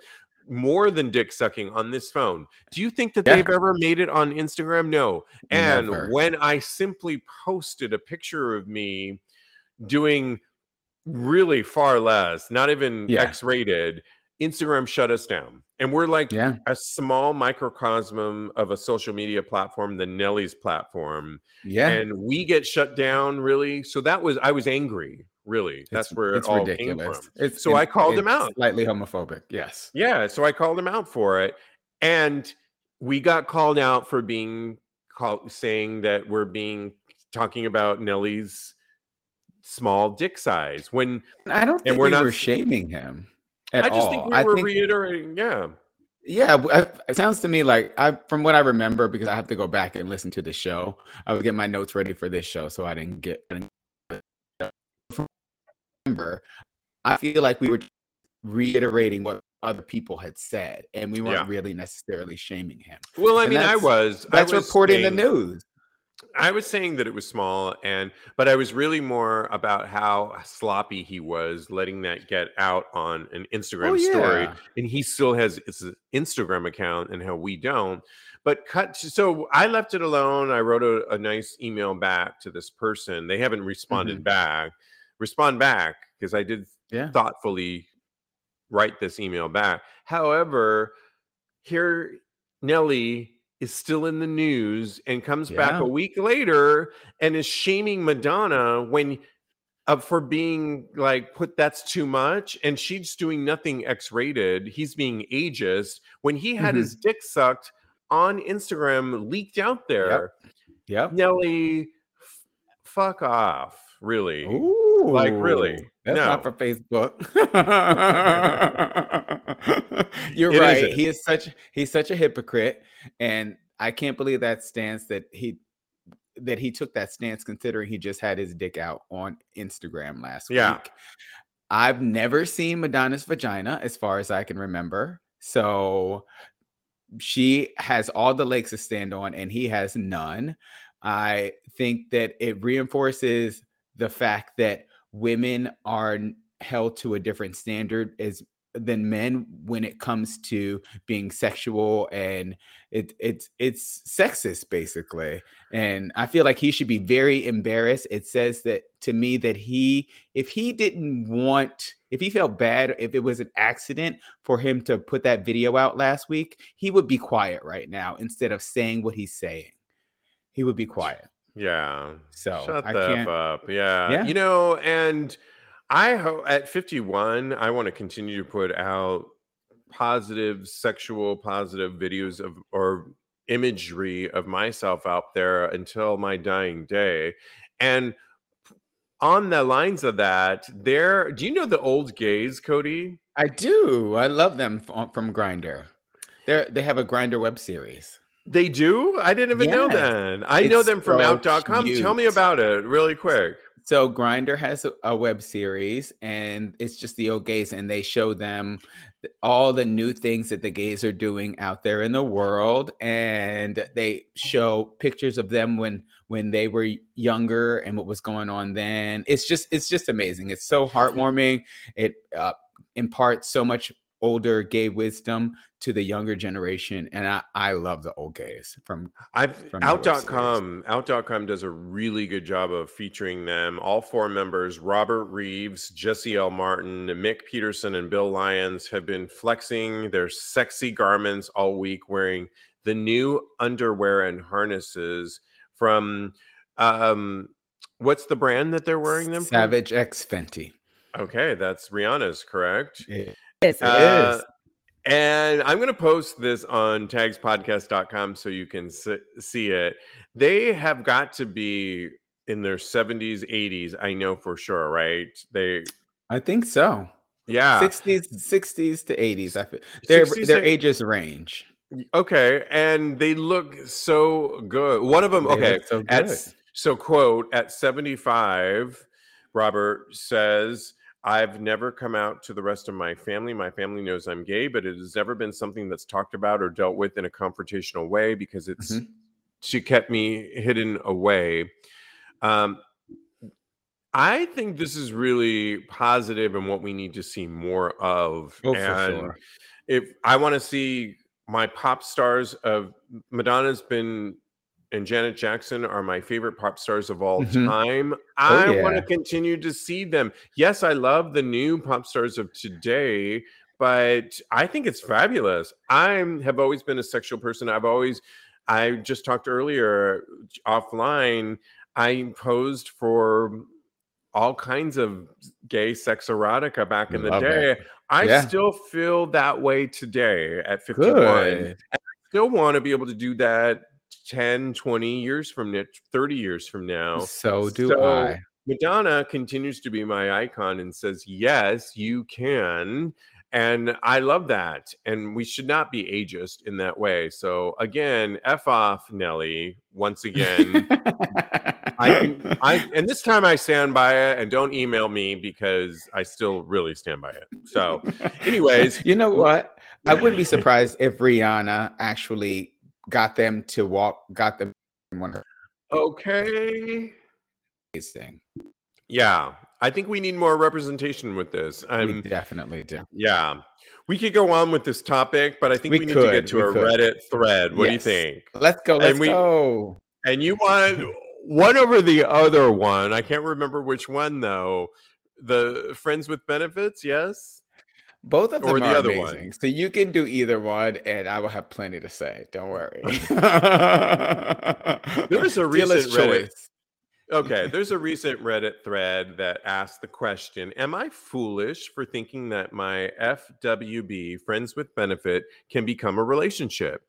more than dick sucking on this phone. Do you think that Yeah. they've ever made it on Instagram? No. And Never. when I simply posted a picture of me doing really far less, not even Yeah. X rated, Instagram shut us down. And we're like Yeah. a small microcosm of a social media platform, the Nelly's platform. Yeah. And we get shut down, really. So that was, I was angry, really. That's It's- where it it's all ridiculous. came from. It's, So I called him out. Slightly homophobic. Yes. Yeah, so I called him out for it, and we got called out for being called saying that we're being talking about Nelly's small dick size when I don't think we're we not were s- shaming him at I just all. think we I were think reiterating. Yeah, Yeah, it sounds to me like I, from what I remember, because I have to go back and listen to the show. I would get my notes ready for this show, so I didn't get. I remember, I feel like we were reiterating what other people had said, and we weren't Yeah. really necessarily shaming him. Well, I And mean, I that's- was. I That's was reporting the news. I was saying that it was small, and but I was really more about how sloppy he was letting that get out on an Instagram story, Oh, yeah. and he still has his Instagram account, and how we don't. But cut. So I left it alone. I wrote a, a nice email back to this person. They haven't responded Mm-hmm. back. Respond back because I did Yeah. thoughtfully write this email back. However, here Nelly is still in the news and comes back a week later and is shaming Madonna when uh, for being like put that's too much and she's doing nothing X-rated. He's being ageist when he had Mhm. his dick sucked on Instagram leaked out there. Yep. Nelly, f- fuck off, really. Ooh, Like, really? That's No. not for Facebook. You're It right. isn't. He is such he's such a hypocrite, and I can't believe that stance that he that he took that stance considering he just had his dick out on Instagram last Yeah. week. I've never seen Madonna's vagina as far as I can remember. So she has all the legs to stand on and he has none. I think that it reinforces the fact that women are held to a different standard as than men when it comes to being sexual and it it's it's sexist basically. And i feel like he should be very embarrassed. It says that to me that he if he didn't want if he felt bad if it was an accident for him to put that video out last week he would be quiet right now instead of saying what he's saying. He would be quiet Yeah. so Shut i the can't up. Yeah. Yeah. You know, and I hope at 51, I want to continue to put out positive, sexual, positive videos of or imagery of myself out there until my dying day. And on the lines of that, there, do you know the old gays, Cody? i do i love them from, from Grindr they they have a Grindr web series They do? I didn't even know that. I know them from so out.com. Tell me about it really quick. So Grindr has a, a web series, and it's just the old gays, and they show them all the new things that the gays are doing out there in the world, and they show pictures of them when when they were younger and what was going on then. It's just it's just amazing. It's so heartwarming. It uh, imparts so much older gay wisdom to the younger generation, and I I love the old gays from I've from the web series. out.com out.com does a really good job of featuring them. All four members, Robert Reeves, Jessay Martin, Mick Peterson, and Bill Lyons have been flexing their sexy garments all week wearing the new underwear and harnesses from um what's the brand that they're wearing them from? Savage X Fenty. Okay, that's Rihanna's, correct? Yes, it Uh, is. And I'm going to post this on tagspodcast.com so you can s- see it. They have got to be in their 70s, 80s. I know for sure, right? They, I think so. yeah. 60s, 60s to 80s. I feel their 60s their ages range. Okay. And they look so good. One of them, They okay. so At, good. s- so, quote, at 75, Robert says, I've never come out to the rest of my family. My family knows I'm gay, but it has never been something that's talked about or dealt with in a confrontational way because it's Mhm. she kept me hidden away. Um, I think this is really positive and what we need to see more of. Oh, and sure. if I want to see my pop stars of Madonna's been and Janet Jackson are my favorite pop stars of all Mhm. time. I want yeah. to continue to see them. Yes, I love the new pop stars of today, but I think it's fabulous. I have always been a sexual person. I've always I just talked earlier offline. I posed for all kinds of gay sex erotica back in the Love day. it. I Yeah. still feel that way today at 51. Good. Still want to be able to do that 10, 20 years from now, 30 years from now. So do So, I. Madonna continues to be my icon and says, Yes, you can. And I love that. And we should not be ageist in that way. So, again, F off, Nelly, once again. I can, I, and this time I stand by it, and don't email me because I still really stand by it. So, anyways, you know what? I wouldn't be surprised if Rihanna actually got them to walk, got them one Okay. thing. Yeah, I think we need more representation with this. We I'm definitely do. yeah. We could go on with this topic, but I think We we, need to get to a could. Reddit thread. What Yes. do you think? Let's go. And Let's we- go. And you want one over the other one. I can't remember which one though. The friends with benefits, yes. Both of them or the are other one. amazing. So you can do either one, and I will have plenty to say. Don't worry. There was a recent Reddit- Okay, there's a recent Reddit thread that asked the question Am I foolish for thinking that my FWB, friends with benefit, can become a relationship?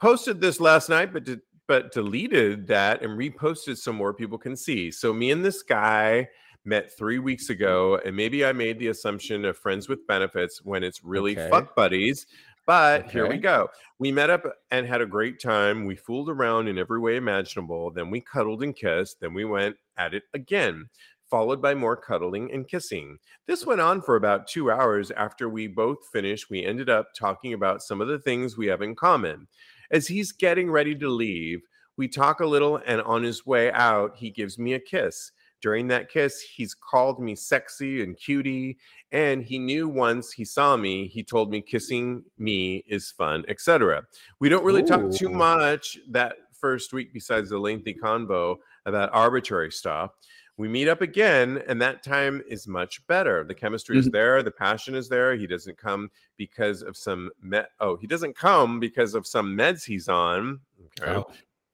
Posted this last night, but, de- but deleted that and reposted so more people can see. So, me and this guy met three weeks ago, and maybe I made the assumption of friends with benefits when it's really Okay. fuck buddies. But here we go. We met up and had a great time. We fooled around in every way imaginable. Then we cuddled and kissed. Then we went at it again, followed by more cuddling and kissing. This went on for about two hours. After we both finished, we ended up talking about some of the things we have in common. As he's getting ready to leave, we talk a little, and on his way out, he gives me a kiss. During that kiss, he's called me sexy and cutie, and he knew once he saw me, he told me kissing me is fun, etc. We don't really talk too much that first week besides the lengthy convo about arbitrary stuff. We meet up again, and that time is much better. The chemistry is Mhm. there, the passion is there. He doesn't come because of some med. Oh, he doesn't come because of some meds he's on. Okay, Oh,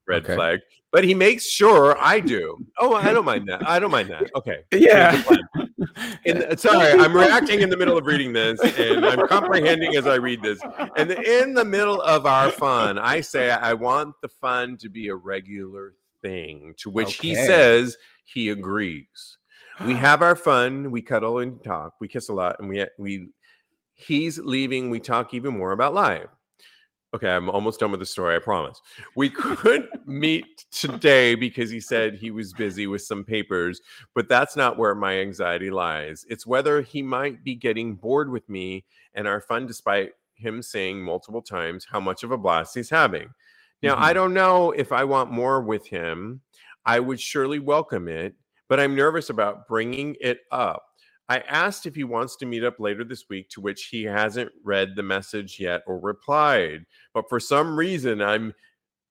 red okay. flag. But he makes sure I do. Oh, I don't mind that. I don't mind that. Okay. yeah. In the- uh, sorry, I'm reacting in the middle of reading this, and I'm comprehending as I read this. And in the middle of our fun, I say I want the fun to be a regular thing. To which he says he agrees. We have our fun. We cuddle and talk. We kiss a lot, and we we. He's leaving. We talk even more about life. Okay, I'm almost done with the story. I promise. We could meet today because he said he was busy with some papers, but that's not where my anxiety lies. It's whether he might be getting bored with me and our fun, despite him saying multiple times how much of a blast he's having. Now, I Mhm. don't know if I want more with him. I would surely welcome it, but I'm nervous about bringing it up. I asked if he wants to meet up later this week, to which he hasn't read the message yet or replied. But for some reason, I'm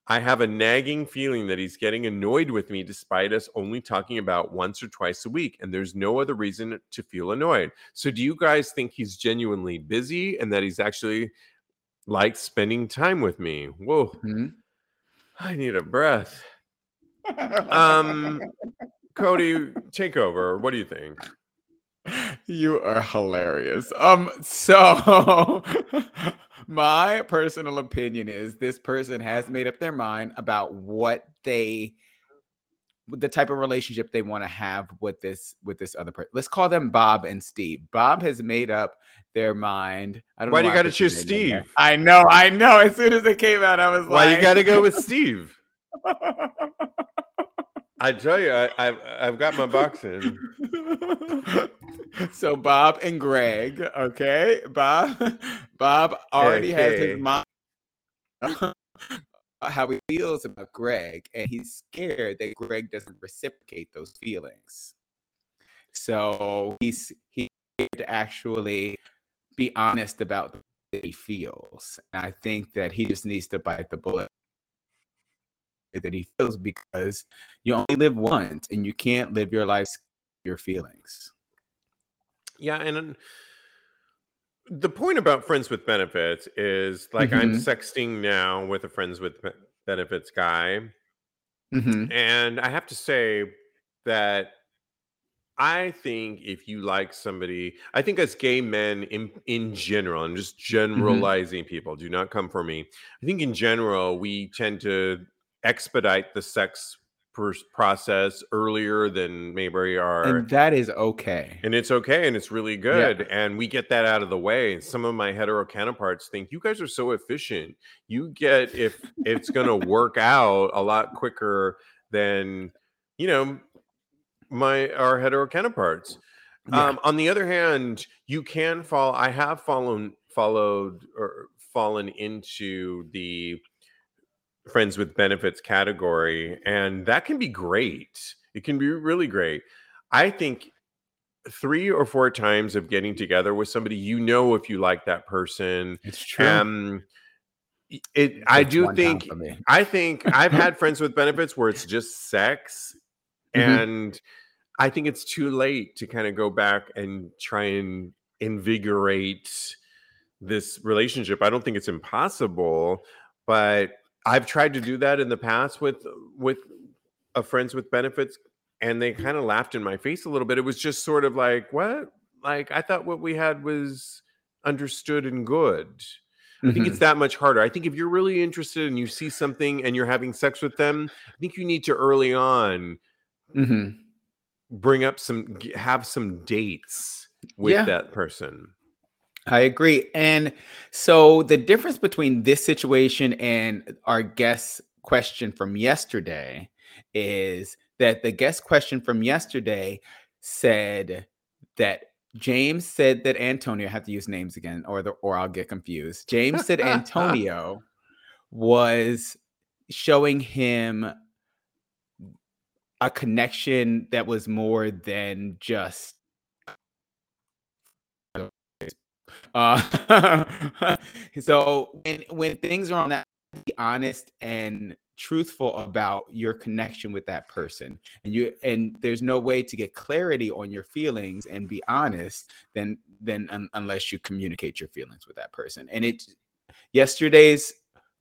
I have a nagging feeling that he's getting annoyed with me despite us only talking about once or twice a week. And there's no other reason to feel annoyed. So, do you guys think he's genuinely busy and that he's actually like spending time with me? Whoa, Mhm. I need a breath. Um, Cody, take over. What do you think? You are hilarious. Um, so my personal opinion is this person has made up their mind about what they the type of relationship they want to have with this with this other person. Let's call them Bob and Steve. Bob has made up their mind. I don't Why know do you gotta choose name in there. Steve? I know, I know. As soon as it came out, I was Why like, "Why you got to go with Steve? I tell you, I, I've I've got my box in. so Bob and Greg, okay? Bob Bob already has his mind how he feels about Greg, and he's scared that Greg doesn't reciprocate those feelings. So he's he to actually be honest about what he feels. And I think that he just needs to bite the bullet that he feels because you only live once and you can't live your life your feelings. Yeah, and the point about friends with benefits is like I'm Mhm. sexting now with a friends with benefits guy, Mm-hmm. and I have to say that I think if you like somebody, I think as gay men in in general, I'm just generalizing people, do not come for me. I think in general we tend to expedite the sex process earlier than maybe our And that is okay. and it's okay and it's really good and we get that out of the way and some of my hetero counterparts think you guys are so efficient you get if it's going to work out a lot quicker than you know, my our hetero counterparts. Yeah. Um, on the other hand, you can fall. I have fallen followed or fallen into the friends with benefits category, and that can be great. It can be really great. I think three or four times of getting together with somebody, you know, if you like that person. It's true. Um, it. I do think. I think I've had friends with benefits where it's just sex, Mhm. and I think it's too late to kind of go back and try and invigorate this relationship. I don't think it's impossible, but I've tried to do that in the past with with a friends with benefits and they kind of laughed in my face a little bit. It was just sort of like, what? Like I thought what we had was understood and good. I think it's that much harder. I think if you're really interested and you see something and you're having sex with them, I think you need to early on Mhm. bring up some have some dates with Yeah. that person. I agree. And so the difference between this situation and our guest question from yesterday is that the guest question from yesterday said that James said that Antonio, I have to use names again or the or I'll get confused. James said Antonio was showing him a connection that was more than just uh, so when when things are on that be honest and truthful about your connection with that person. And you and there's no way to get clarity on your feelings and be honest then then un, unless you communicate your feelings with that person. And it yesterday's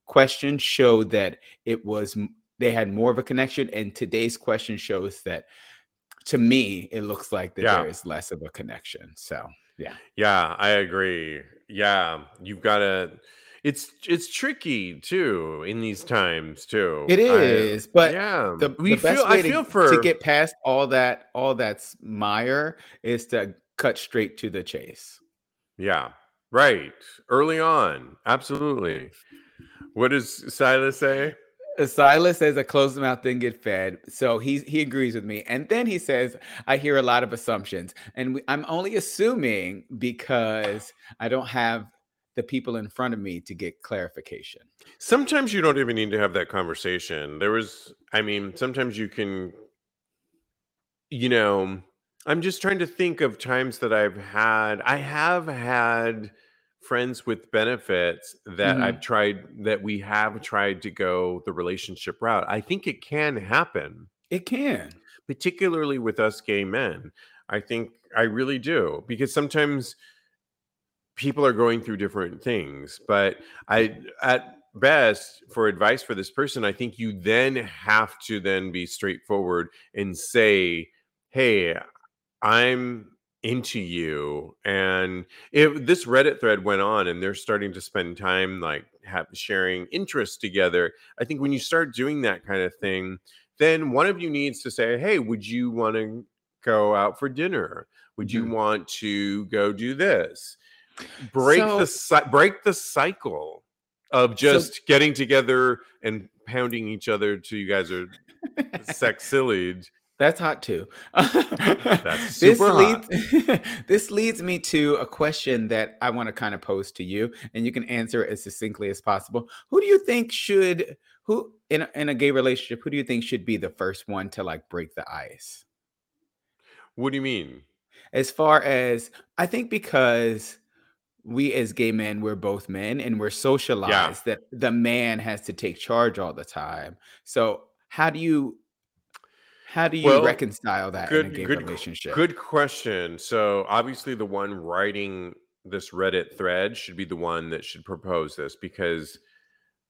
question showed that it was they had more of a connection and today's question shows that to me it looks like that Yeah. there is less of a connection so yeah Yeah, I agree. Yeah, you've got to it's it's tricky too in these times too. It is, I- but yeah, the, we the best feel way I to, feel for to get past all that all that's mire is to cut straight to the chase yeah, right. Early on. Absolutely. What does Silas say? Silas says a closed mouth didn't get fed, so he he agrees with me. And then he says, "I hear a lot of assumptions, and we, I'm only assuming because I don't have the people in front of me to get clarification." Sometimes you don't even need to have that conversation. There was, I mean, sometimes you can, you know, I'm just trying to think of times that I've had, I have had friends with benefits that Mhm. I've tried, that we have tried to go the relationship route. I think it can happen, It can. particularly with us gay men. I think I really do, because sometimes people are going through different things but i at best for advice for this person i think you then have to then be straightforward and say hey i'm into you and if this reddit thread went on and they're starting to spend time like have sharing interests together i think when you start doing that kind of thing then one of you needs to say hey would you want to go out for dinner would you Mhm. want to go do this break the break the cycle of just getting together and pounding each other till you guys are sex sillied. That's hot too. That's this leads this leads me to a question that I want to kind of pose to you, and you can answer as succinctly as possible. Who do you think should who in a, in a gay relationship? Who do you think should be the first one to like break the ice? What do you mean? As far as I think, because we as gay men, we're both men, and we're socialized that the man has to take charge all the time. So how do you how do you Well, reconcile that in a gay good, relationship? good question. So obviously, the one writing this Reddit thread should be the one that should propose this because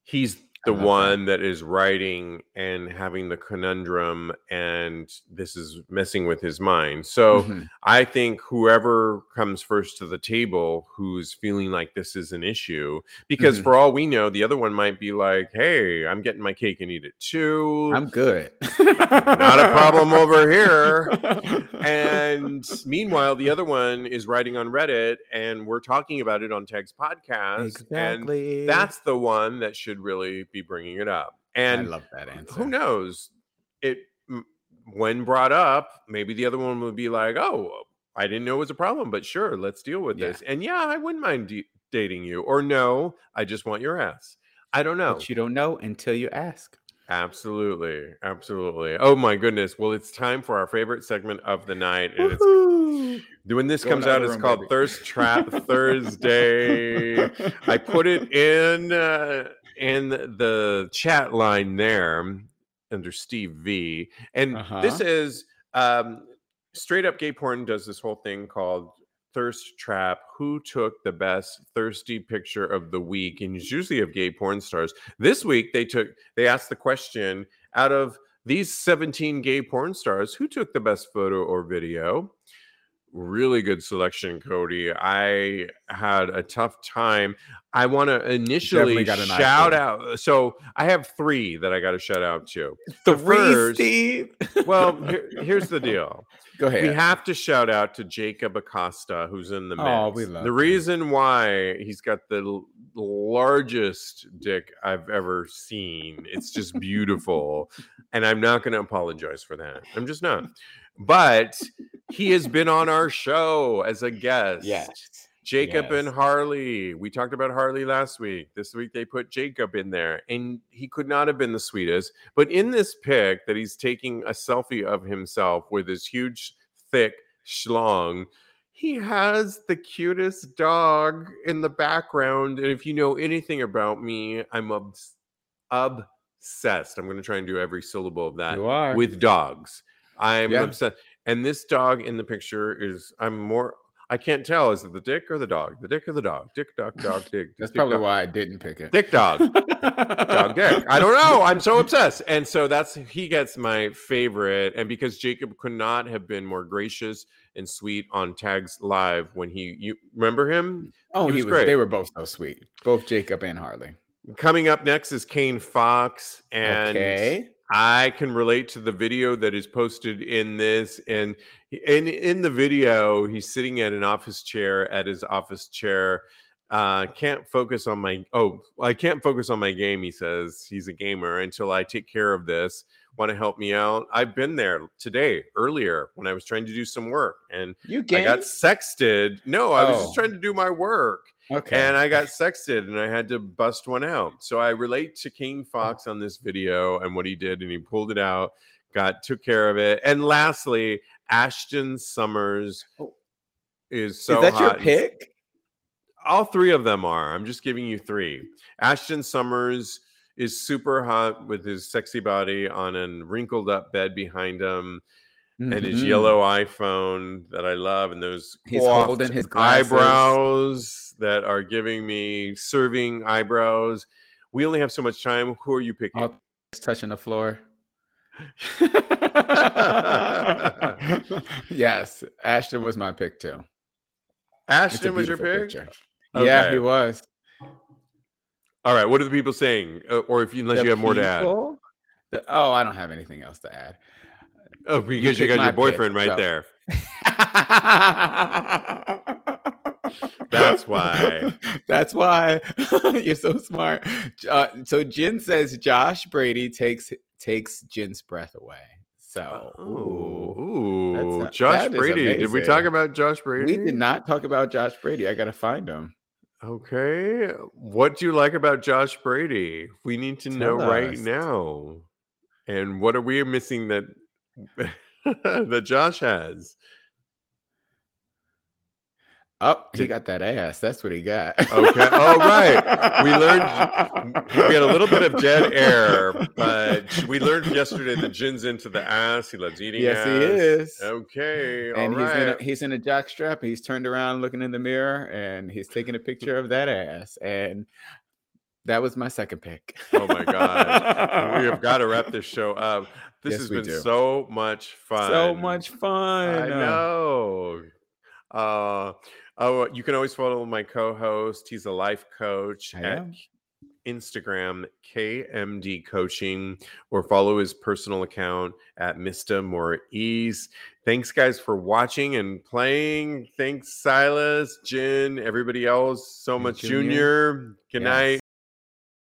he's the love that. one that is writing and having the conundrum, and this is messing with his mind. So. Mhm. I think whoever comes first to the table who's feeling like this is an issue, because Mhm. for all we know, the other one might be like, hey, I'm getting my cake and eat it too. I'm good. Not a problem over here. and meanwhile, the other one is writing on Reddit and we're talking about it on Tags Podcast. exactly. And that's the one that should really be bringing it up. I And love that answer. who knows? It when brought up, maybe the other one would be like, "Oh, I didn't know it was a problem, but sure, let's deal with Yeah. this." And yeah, I wouldn't mind d- dating you. Or no, I just want your ass. I don't know. But you don't know until you ask. Absolutely, absolutely. Oh my goodness. Well, it's time for our favorite segment of the night, and it's when this comes out. It's room, called baby. Thirst Trap Thursday. I put it in uh, in the chat line there under Steve V, and this Uh-huh. is um, straight up gay porn does this whole thing called thirst trap who took the best thirsty picture of the week and it's usually of gay porn stars this week they took they asked the question out of these 17 gay porn stars who took the best photo or video really good selection cody i had a tough time i want to initially shout out uh, so i have three that i got to shout out to The Three, first- Steve. well here- here's the deal Go ahead. we have to shout out to Jacob Acosta, who's in the mix. Oh, we love the him. reason why he's got the largest dick I've ever seen. It's just beautiful, and I'm not going to apologize for that. I'm just not. But he has been on our show as a guest. yes. Jacob and Harley. We talked about Harley last week. This week they put Jacob in there, and he could not have been the sweetest. But in this pic that he's taking a selfie of himself with his huge, thick schlong, he has the cutest dog in the background. And if you know anything about me, I'm obs- obsessed. I'm going to try and do every syllable of that You are. with dogs. I'm Yeah. obsessed. And this dog in the picture is I'm more I can't tell is it the dick or the dog? The dick or the dog? Dick dog dog dick. That's dick, probably dog. why I didn't pick it. Dick dog. Dog dick. I don't know. I'm so obsessed. And so that's he gets my favorite. And because Jacob could not have been more gracious and sweet on Tags Live when he you remember him? Oh, He he was was. great. They were both so sweet. Both Jacob and Harley. Coming up next is Kane Fox. And okay. I can relate to the video that is posted in this, and in in the video, he's sitting at an office chair at his office chair. Uh, can't focus on my oh, I can't focus on my game. He says he's a gamer until I take care of this. Want to help me out? I've been there today earlier when I was trying to do some work, and You I got sexted. No, I was Oh. just trying to do my work okay. and I got sexted and I had to bust one out. So I relate to King Fox on this video and what he did, and he pulled it out, got took care of it. And lastly, Ashton Summers Oh. is so Is that your pick? All three of them are. I'm just giving you three. Ashton Summers is super hot with his sexy body on a wrinkled up bed behind him and his Mhm. yellow iPhone that I love, and those He's holding his glasses. eyebrows that are giving me serving eyebrows. We only have so much time. Who are you picking? Oh, it's touching the floor. yes, Ashton was my pick too. Ashton was your pick. picture. Yeah, he was. All right. What are the people saying? Uh, or if you, unless The you have more to add. the- oh, I don't have anything else to add. Oh, because you, picked got my your pick, boyfriend right so- there. That's why. That's why you're so smart. Uh, so Jen says Josh Brady takes takes Jen's breath away. So Oh, ooh. ooh, That's a- Josh that is Brady. Did we talk about Josh Brady? we did not talk about Josh Brady. I gotta find him. Okay. What do you like about Josh Brady? We need to know Tell right now. And what are we missing that that Josh has? Oh, he got that ass. That's what he got. Okay. All right. We learned- We had a little bit of dead air, but we learned yesterday that Jen's into the ass. He loves eating Yes, ass. he is. Okay. and all he's in a, right. he's in a jock strap. He's turned around looking in the mirror and he's taking a picture of that ass. And that was my second pick. Oh my God. we have got to wrap this show up. This Yes, has been do. so much fun. So much fun. I know. Uh, oh, you can always follow my co-host. He's a life coach I at am. Instagram KMD Coaching, or follow his personal account at Mista More Ease. Thanks, guys, for watching and playing. Thanks, Silas, Jen, everybody else, so much Junior. Junior. Good Yes. night.